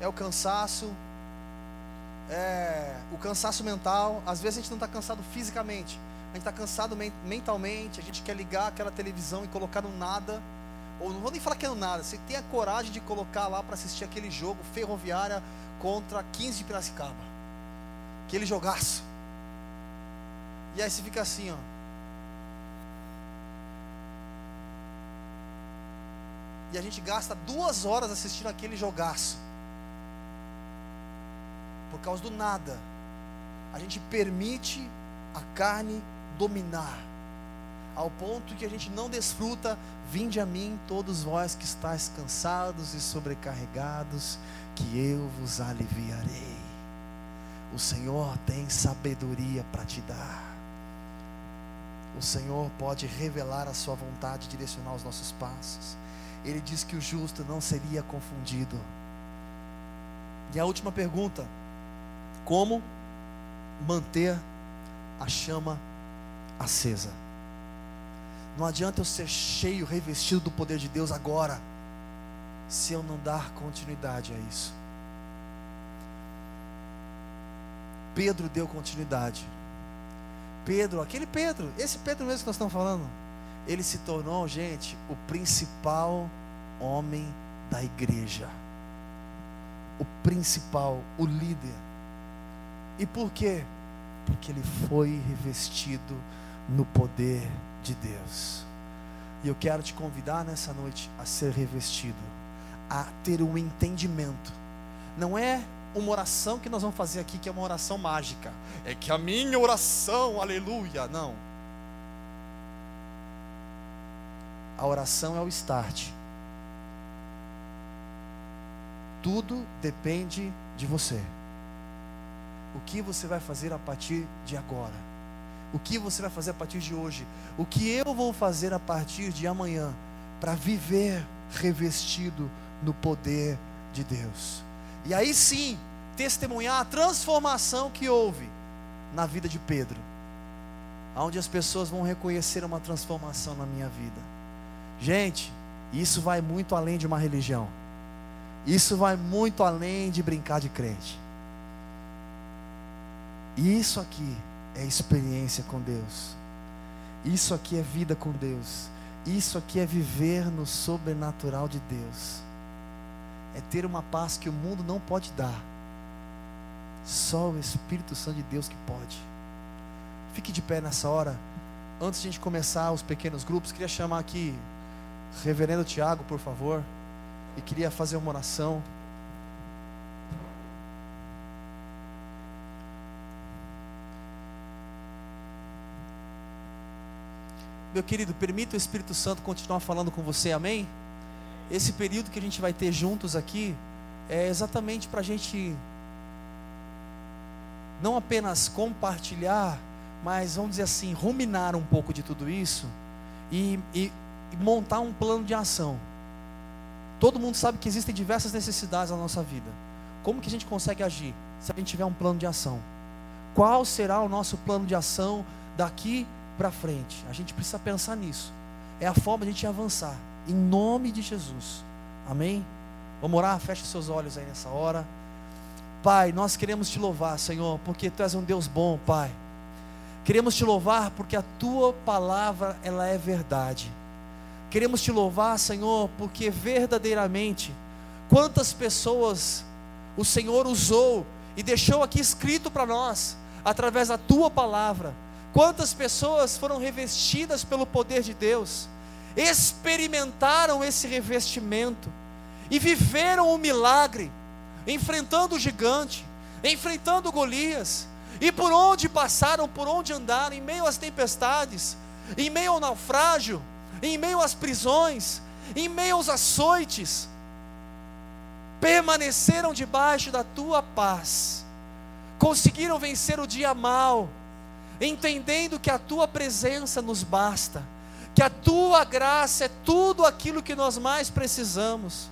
É o cansaço, é o cansaço mental. Às vezes a gente não está cansado fisicamente, a gente está cansado mentalmente. A gente quer ligar aquela televisão e colocar no nada, ou não vou nem falar que é nada, você tem a coragem de colocar lá para assistir aquele jogo Ferroviária contra 15 de Piracicaba. Aquele jogaço. E aí você fica assim, ó. E a gente gasta duas horas assistindo aquele jogaço. Por causa do nada. A gente permite a carne dominar. Ao ponto que a gente não desfruta. Vinde a mim, todos vós que estáis cansados e sobrecarregados, que eu vos aliviarei. O Senhor tem sabedoria para te dar. O Senhor pode revelar a sua vontade, direcionar os nossos passos. Ele diz que o justo não seria confundido. E a última pergunta: como manter a chama acesa? Não adianta eu ser cheio, revestido do poder de Deus agora, se eu não dar continuidade a isso. Pedro deu continuidade. Pedro, aquele Pedro, esse Pedro mesmo que nós estamos falando, ele se tornou, gente, o principal homem da igreja. O principal, o líder. E por quê? Porque ele foi revestido no poder de Deus. E eu quero te convidar nessa noite a ser revestido, a ter um entendimento. Não é uma oração que nós vamos fazer aqui que é uma oração mágica. É que a minha oração, aleluia, não. A oração é o start. Tudo depende de você. O que você vai fazer a partir de agora? O que você vai fazer a partir de hoje? O que eu vou fazer a partir de amanhã para viver revestido no poder de Deus? E aí sim, testemunhar a transformação que houve na vida de Pedro, onde as pessoas vão reconhecer uma transformação na minha vida. Gente, isso vai muito além de uma religião. Isso vai muito além de brincar de crente. Isso aqui é experiência com Deus. Isso aqui é vida com Deus. Isso aqui é viver no sobrenatural de Deus. É ter uma paz que o mundo não pode dar. Só o Espírito Santo de Deus que pode. Fique de pé nessa hora. Antes de a gente começar os pequenos grupos, queria chamar aqui Reverendo Tiago, por favor, e queria fazer uma oração. Meu querido, permita o Espírito Santo continuar falando com você, amém? Esse período que a gente vai ter juntos aqui é exatamente para a gente não apenas compartilhar, mas vamos dizer assim, ruminar um pouco de tudo isso e, e e montar um plano de ação. Todo mundo sabe que existem diversas necessidades na nossa vida. Como que a gente consegue agir se a gente tiver um plano de ação? Qual será o nosso plano de ação daqui para frente? A gente precisa pensar nisso. É a forma de a gente avançar. Em nome de Jesus. Amém? Vamos orar? Feche seus olhos aí nessa hora. Pai, nós queremos te louvar, Senhor, porque Tu és um Deus bom, Pai. Queremos te louvar porque a Tua palavra, ela é verdade. Queremos te louvar, Senhor, porque verdadeiramente, quantas pessoas o Senhor usou e deixou aqui escrito para nós, através da tua palavra. Quantas pessoas foram revestidas pelo poder de Deus, experimentaram esse revestimento e viveram o milagre, enfrentando o gigante, enfrentando Golias, e por onde passaram, por onde andaram, em meio às tempestades, em meio ao naufrágio, em meio às prisões, em meio aos açoites, permaneceram debaixo da tua paz, conseguiram vencer o dia mal, entendendo que a tua presença nos basta, que a tua graça é tudo aquilo que nós mais precisamos.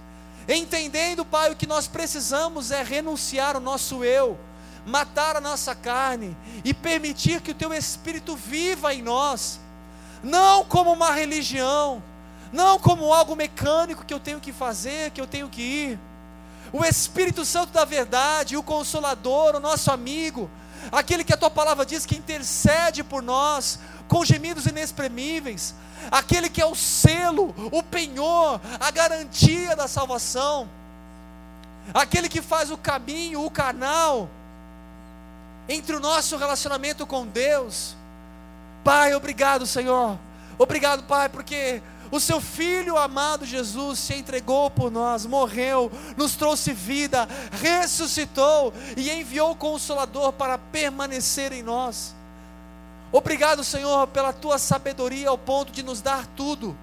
Entendendo, Pai, o que nós precisamos é renunciar o nosso eu, matar a nossa carne e permitir que o teu espírito viva em nós não como uma religião, não como algo mecânico que eu tenho que fazer, que eu tenho que ir. O Espírito Santo da verdade, o Consolador, o nosso amigo, aquele que a tua palavra diz que intercede por nós, com gemidos inexprimíveis, aquele que é o selo, o penhor, a garantia da salvação, aquele que faz o caminho, o canal entre o nosso relacionamento com Deus. Pai, obrigado, Senhor. Obrigado, Pai, porque o seu filho amado Jesus se entregou por nós, morreu, nos trouxe vida, ressuscitou e enviou o Consolador para permanecer em nós. Obrigado, Senhor, pela tua sabedoria ao ponto de nos dar tudo.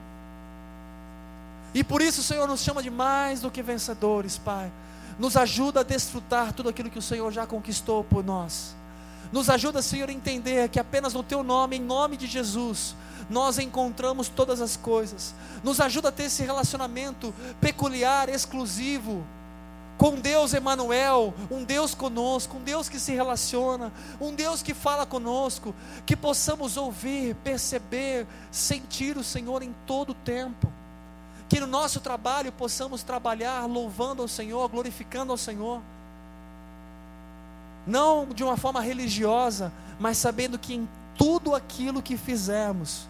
E por isso o Senhor nos chama de mais do que vencedores, Pai. Nos ajuda a desfrutar tudo aquilo que o Senhor já conquistou por nós. Nos ajuda, Senhor, a entender que apenas no Teu nome, em nome de Jesus, nós encontramos todas as coisas. Nos ajuda a ter esse relacionamento peculiar, exclusivo, com Deus Emanuel, um Deus conosco, um Deus que se relaciona, um Deus que fala conosco, que possamos ouvir, perceber, sentir o Senhor em todo o tempo. Que no nosso trabalho possamos trabalhar louvando ao Senhor, glorificando ao Senhor. Não de uma forma religiosa, mas sabendo que em tudo aquilo que fizermos,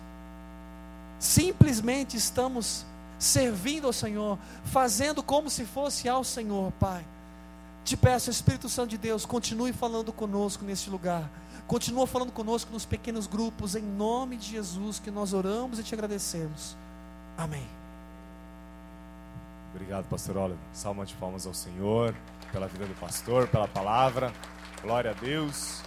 simplesmente estamos servindo ao Senhor, fazendo como se fosse ao Senhor, Pai. Te peço, Espírito Santo de Deus, continue falando conosco neste lugar. Continua falando conosco nos pequenos grupos, em nome de Jesus, que nós oramos e te agradecemos. Amém. Obrigado, pastor Oliver. Salma de palmas ao Senhor, pela vida do pastor, pela palavra. Glória a Deus.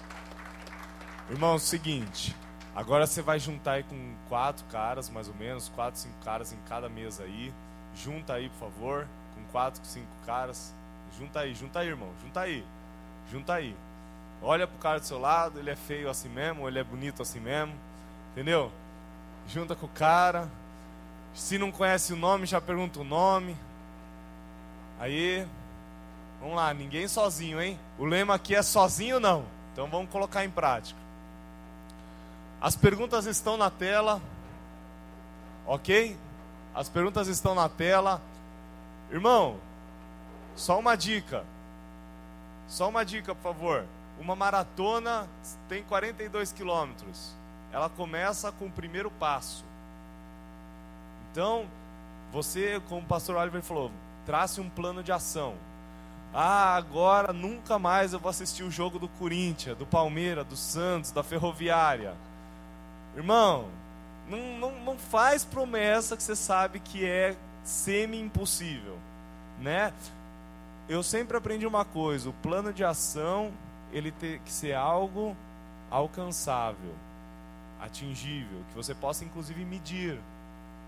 Irmão, é o seguinte, agora você vai juntar aí com quatro caras, mais ou menos, quatro, cinco caras em cada mesa aí. Junta aí, por favor, com quatro, cinco caras. Junta aí, junta aí, irmão, junta aí. Junta aí. Olha pro cara do seu lado, ele é feio assim mesmo, ele é bonito assim mesmo. Entendeu? Junta com o cara. Se não conhece o nome, já pergunta o nome. Aí, Vamos lá, ninguém sozinho, hein? O lema aqui é sozinho não. Então vamos colocar em prática. As perguntas estão na tela. Ok? As perguntas estão na tela. Irmão, só uma dica. Só uma dica, por favor. Uma maratona tem 42 quilômetros. Ela começa com o primeiro passo. Então, você, como o pastor Oliver falou, trace um plano de ação. Ah, agora nunca mais eu vou assistir o jogo do Corinthians, do Palmeiras, do Santos, da Ferroviária. Irmão, não, não, não faz promessa que você sabe que é semi-impossível, né? Eu sempre aprendi uma coisa: o plano de ação ele tem que ser algo alcançável, atingível, que você possa inclusive medir,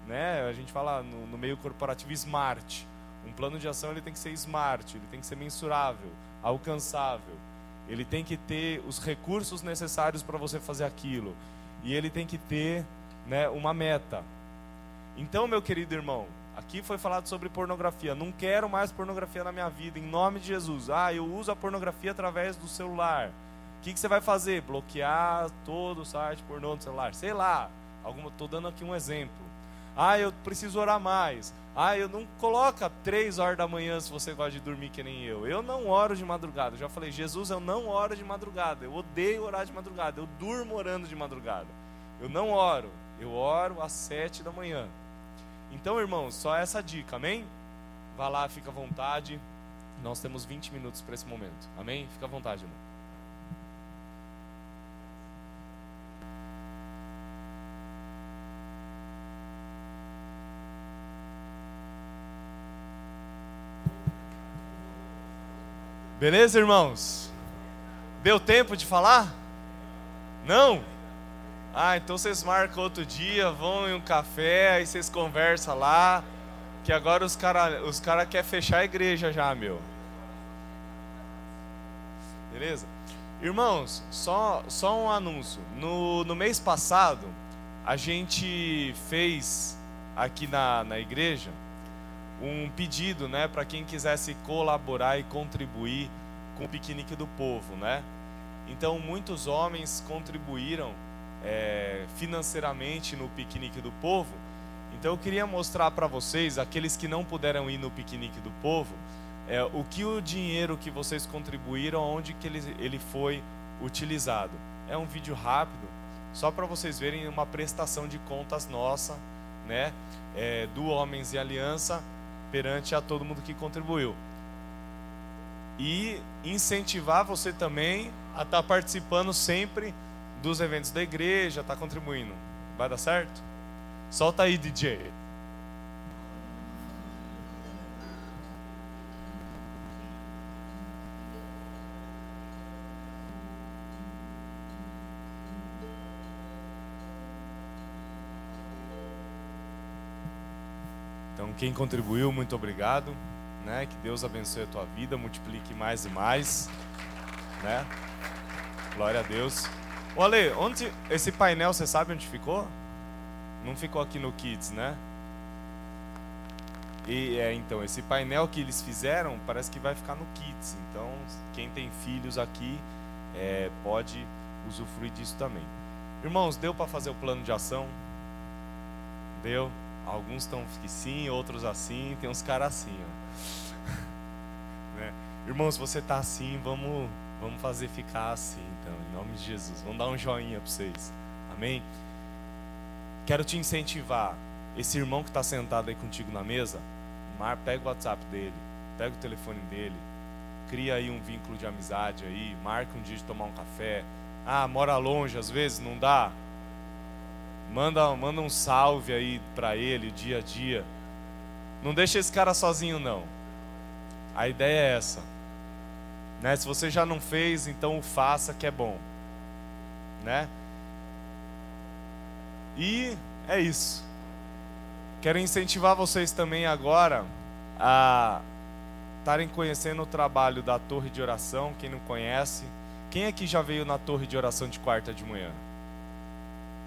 né? A gente fala no, no meio corporativo smart. Um plano de ação ele tem que ser smart, ele tem que ser mensurável, alcançável. Ele tem que ter os recursos necessários para você fazer aquilo. E ele tem que ter né, uma meta. Então, meu querido irmão, aqui foi falado sobre pornografia. Não quero mais pornografia na minha vida, em nome de Jesus. Ah, eu uso a pornografia através do celular. O que, que você vai fazer? Bloquear todo o site pornô no celular? Sei lá. Estou dando aqui um exemplo. Ah, eu preciso orar mais. Ah, eu não coloca três horas da manhã se você gosta de dormir que nem eu. Eu não oro de madrugada. Eu já falei, Jesus, eu não oro de madrugada. Eu odeio orar de madrugada. Eu durmo orando de madrugada. Eu não oro. Eu oro às sete da manhã. Então, irmãos, só essa dica, amém? Vá lá, fica à vontade. Nós temos 20 minutos para esse momento. Amém? Fica à vontade, irmão. Beleza, irmãos? Deu tempo de falar? Não? Ah, então vocês marcam outro dia, vão em um café, aí vocês conversam lá, que agora os caras os cara querem fechar a igreja já, meu. Beleza? Irmãos, só, só um anúncio. No, no mês passado, a gente fez aqui na, na igreja um pedido, né, para quem quisesse colaborar e contribuir com o piquenique do povo, né? Então muitos homens contribuíram é, financeiramente no piquenique do povo. Então eu queria mostrar para vocês, aqueles que não puderam ir no piquenique do povo, é, o que o dinheiro que vocês contribuíram, onde que ele, ele foi utilizado. É um vídeo rápido, Só para vocês verem uma prestação de contas nossa, né? É, do Homens e Aliança perante a todo mundo que contribuiu. E incentivar você também a estar tá participando sempre dos eventos da igreja, estar tá contribuindo. Vai dar certo? Solta aí, DJ. Quem contribuiu, muito obrigado. Né? Que Deus abençoe a tua vida, multiplique mais e mais. Né? Glória a Deus. Ô Ale, onde esse painel, você sabe onde ficou? Não ficou aqui no Kids, né? E é, então, esse painel que eles fizeram parece que vai ficar no Kids. Então, quem tem filhos aqui é, pode usufruir disso também. Irmãos, deu para fazer o plano de ação? Deu? Alguns estão que sim, outros assim, tem uns caras assim. né? Irmãos, você está assim, vamos, vamos fazer ficar assim, então, em nome de Jesus. Vamos dar um joinha para vocês. Amém? Quero te incentivar. Esse irmão que está sentado aí contigo na mesa, mar, pega o WhatsApp dele, pega o telefone dele, cria aí um vínculo de amizade aí, marca um dia de tomar um café. Ah, mora longe, às vezes não dá. Manda, manda um salve aí para ele, dia a dia. Não deixa esse cara sozinho, não. A ideia é essa. Né? Se você já não fez, então faça que é bom. Né? E é isso. Quero incentivar vocês também agora a estarem conhecendo o trabalho da Torre de Oração. Quem não conhece, quem aqui já veio na Torre de Oração de quarta de manhã?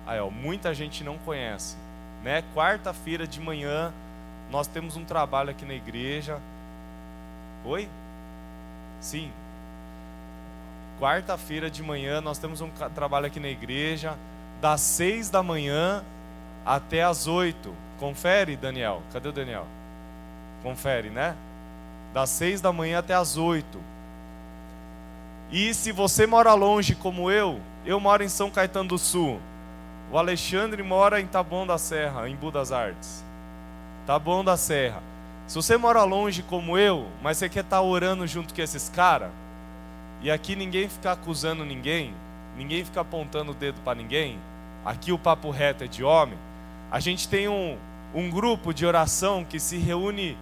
Aí, ó, muita gente não conhece. Né? Quarta-feira de manhã, nós temos um trabalho aqui na igreja. Oi? Sim. Quarta-feira de manhã, nós temos um trabalho aqui na igreja, das seis da manhã até as oito. Confere, Daniel. Cadê o Daniel? Confere, né? Das seis da manhã até as oito. E se você mora longe como eu, eu moro em São Caetano do Sul. O Alexandre mora em Taboão da Serra, em Budas Artes. Taboão da Serra. Se você mora longe como eu, mas você quer estar tá orando junto com esses caras, e aqui ninguém fica acusando ninguém, ninguém fica apontando o dedo para ninguém, aqui o papo reto é de homem, a gente tem um, um grupo de oração que se reúne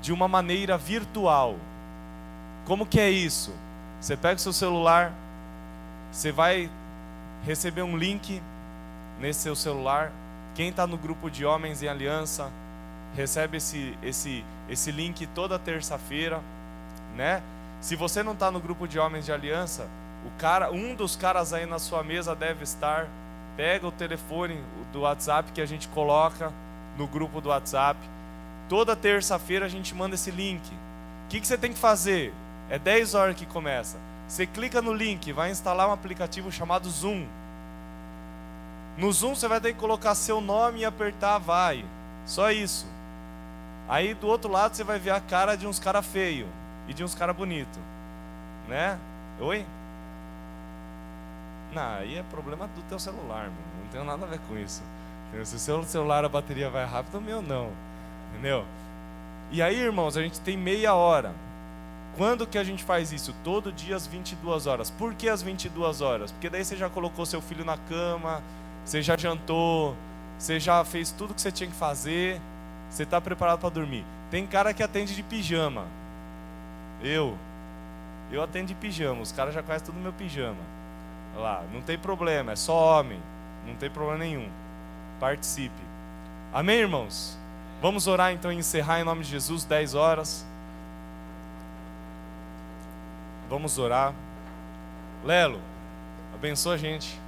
de uma maneira virtual. Como que é isso? Você pega o seu celular, você vai receber um link nesse seu celular. Quem está no grupo de Homens em Aliança recebe esse, esse, esse link toda terça-feira, né? Se você não está no grupo de Homens de Aliança, o cara, um dos caras aí na sua mesa deve estar. Pega o telefone do WhatsApp que a gente coloca no grupo do WhatsApp. Toda terça-feira a gente manda esse link. O que, que você tem que fazer? É 10 horas que começa. Você clica no link, vai instalar um aplicativo chamado Zoom. No Zoom você vai ter que colocar seu nome e apertar vai. Só isso. Aí do outro lado você vai ver a cara de uns cara feio e de uns cara bonito, né? Oi? Não, aí é problema do teu celular, meu. Não tem nada a ver com isso. Se o seu celular a bateria vai rápido, o meu não. Entendeu? E aí, irmãos, a gente tem meia hora. Quando que a gente faz isso? Todo dia às 22 horas. Por que às 22 horas? Porque daí você já colocou seu filho na cama, você já jantou, você já fez tudo que você tinha que fazer, você está preparado para dormir. Tem cara que atende de pijama. Eu. Eu atendo de pijama, os caras já conhecem tudo meu pijama. Olha lá, não tem problema, é só homem. Não tem problema nenhum. Participe. Amém, irmãos? Vamos orar então e encerrar em nome de Jesus, 10 horas. Vamos orar. Lelo, abençoa a gente.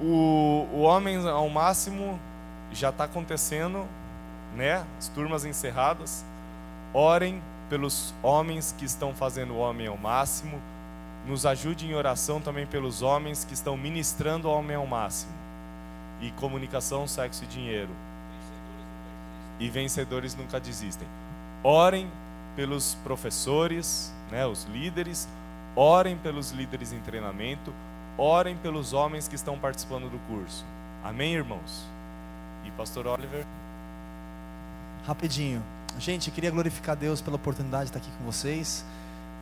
O, o Homem ao Máximo já está acontecendo, né? As turmas encerradas. Orem pelos homens que estão fazendo o Homem ao Máximo. Nos ajude em oração também pelos homens que estão ministrando o Homem ao Máximo. E comunicação, sexo e dinheiro. E vencedores nunca desistem. Orem pelos professores, né, os líderes. orem pelos líderes em treinamento, orem pelos homens que estão participando do curso. Amém, irmãos? E pastor Oliver? Rapidinho. Gente, queria glorificar Deus pela oportunidade de estar aqui com vocês.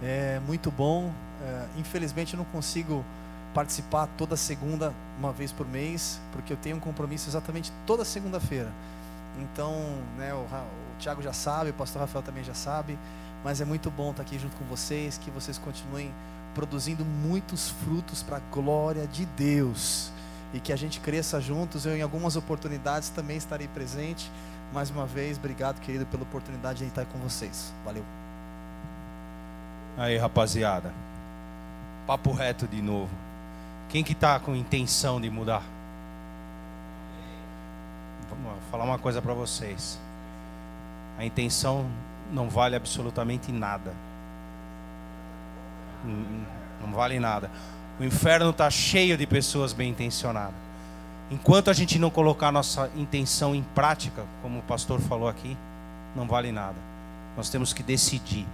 É muito bom. É, infelizmente eu não consigo participar toda segunda, uma vez por mês, porque eu tenho um compromisso exatamente toda segunda-feira. Então, né, o, o Tiago já sabe, o pastor Rafael também já sabe, mas é muito bom estar aqui junto com vocês, que vocês continuem produzindo muitos frutos para a glória de Deus e que a gente cresça juntos. Eu, em algumas oportunidades, também estarei presente. Mais uma vez, obrigado, querido, pela oportunidade de estar com vocês. Valeu. Aí, rapaziada. Papo reto de novo. Quem que está com intenção de mudar? Vou falar uma coisa para vocês. A intenção não vale absolutamente nada. Não vale nada. O inferno está cheio de pessoas bem intencionadas. Enquanto a gente não colocar nossa intenção em prática, como o pastor falou aqui, não vale nada. Nós temos que decidir.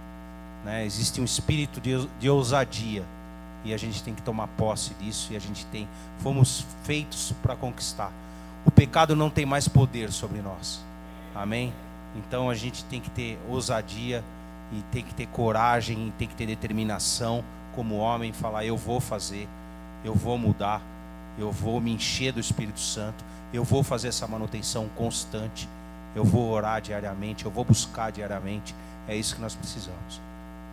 Né? Existe um espírito de, de ousadia e a gente tem que tomar posse disso e a gente tem fomos feitos para conquistar. O pecado não tem mais poder sobre nós. Amém? Então a gente tem que ter ousadia e tem que ter coragem tem que ter determinação como homem falar eu vou fazer, eu vou mudar, eu vou me encher do Espírito Santo, eu vou fazer essa manutenção constante, eu vou orar diariamente, eu vou buscar diariamente. É isso que nós precisamos.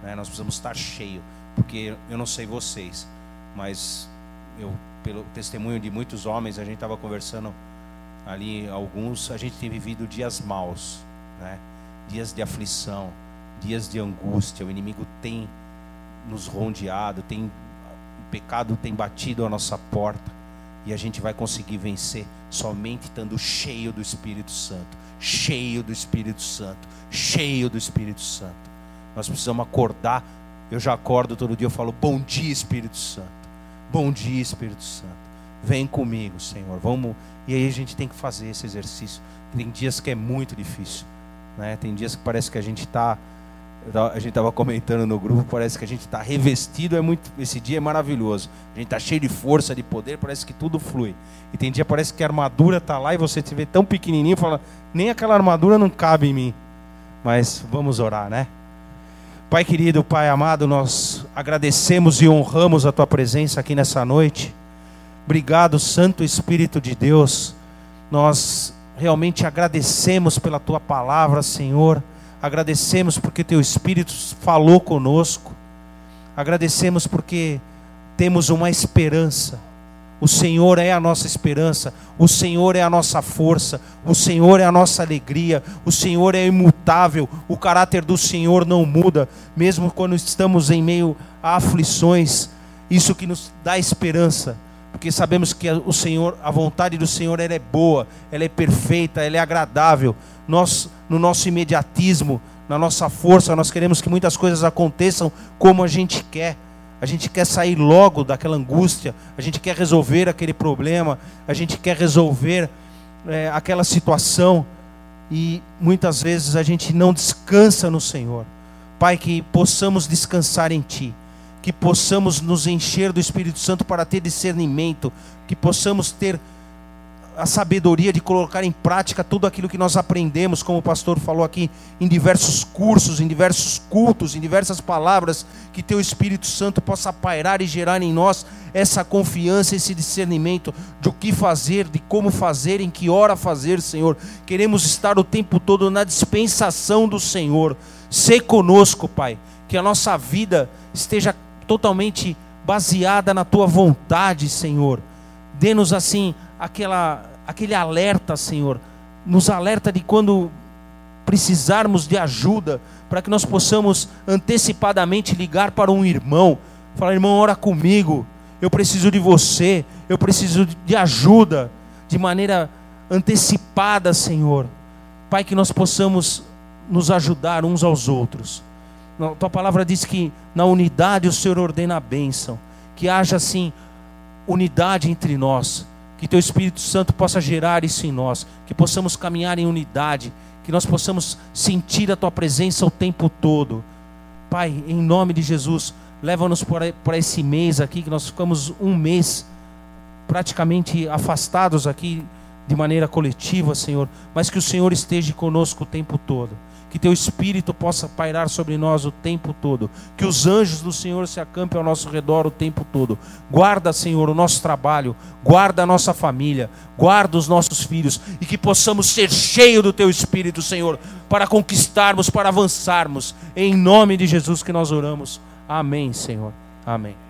Né? Nós precisamos estar cheio, porque eu não sei vocês, mas eu pelo testemunho de muitos homens, a gente estava conversando ali alguns, a gente tem vivido dias maus, né? Dias de aflição, dias de angústia. O inimigo tem nos rondeado, tem o pecado tem batido a nossa porta e a gente vai conseguir vencer somente estando cheio do Espírito Santo, cheio do Espírito Santo, cheio do Espírito Santo. Nós precisamos acordar. Eu já acordo todo dia, eu falo: "Bom dia, Espírito Santo. Bom dia, Espírito Santo. Vem comigo, Senhor. Vamos". E aí a gente tem que fazer esse exercício. Tem dias que é muito difícil, né? Tem dias que parece que a gente está a gente estava comentando no grupo, parece que a gente está revestido, é muito, esse dia é maravilhoso. A gente está cheio de força, de poder, parece que tudo flui. E tem dia parece que a armadura está lá e você te vê tão pequenininho, fala, nem aquela armadura não cabe em mim. Mas vamos orar, né? Pai querido, Pai amado, nós agradecemos e honramos a tua presença aqui nessa noite. Obrigado, Santo Espírito de Deus. Nós realmente agradecemos pela tua palavra, Senhor Agradecemos porque teu Espírito falou conosco. Agradecemos porque temos uma esperança. O Senhor é a nossa esperança, o Senhor é a nossa força, o Senhor é a nossa alegria, o Senhor é imutável, o caráter do Senhor não muda, mesmo quando estamos em meio a aflições, isso que nos dá esperança, porque sabemos que o Senhor, a vontade do Senhor ela é boa, ela é perfeita, ela é agradável. Nós, no nosso imediatismo, na nossa força, nós queremos que muitas coisas aconteçam como a gente quer. A gente quer sair logo daquela angústia, a gente quer resolver aquele problema, a gente quer resolver é, aquela situação e muitas vezes a gente não descansa no Senhor. Pai, que possamos descansar em Ti que possamos nos encher do Espírito Santo para ter discernimento, que possamos ter a sabedoria de colocar em prática tudo aquilo que nós aprendemos, como o pastor falou aqui, em diversos cursos, em diversos cultos, em diversas palavras, que teu Espírito Santo possa pairar e gerar em nós essa confiança, esse discernimento de o que fazer, de como fazer, em que hora fazer, Senhor. Queremos estar o tempo todo na dispensação do Senhor. Ser conosco, Pai, que a nossa vida esteja totalmente baseada na tua vontade, Senhor. Dê-nos assim aquela, aquele alerta, Senhor. Nos alerta de quando precisarmos de ajuda, para que nós possamos antecipadamente ligar para um irmão, falar: irmão, ora comigo, eu preciso de você, eu preciso de ajuda, de maneira antecipada, Senhor. Pai, que nós possamos nos ajudar uns aos outros. Tua palavra diz que na unidade o Senhor ordena a bênção. Que haja assim unidade entre nós. Que teu Espírito Santo possa gerar isso em nós. Que possamos caminhar em unidade. Que nós possamos sentir a tua presença o tempo todo. Pai, em nome de Jesus, Leva-nos para esse mês aqui, que nós ficamos um mês praticamente afastados aqui de maneira coletiva, Senhor, mas que o Senhor esteja conosco o tempo todo. Que teu espírito possa pairar sobre nós o tempo todo. Que os anjos do Senhor se acampem ao nosso redor o tempo todo. Guarda, Senhor, o nosso trabalho, guarda a nossa família, guarda os nossos filhos e que possamos ser cheios do teu espírito, Senhor, para conquistarmos, para avançarmos. Em nome de Jesus que nós oramos. Amém, Senhor. Amém.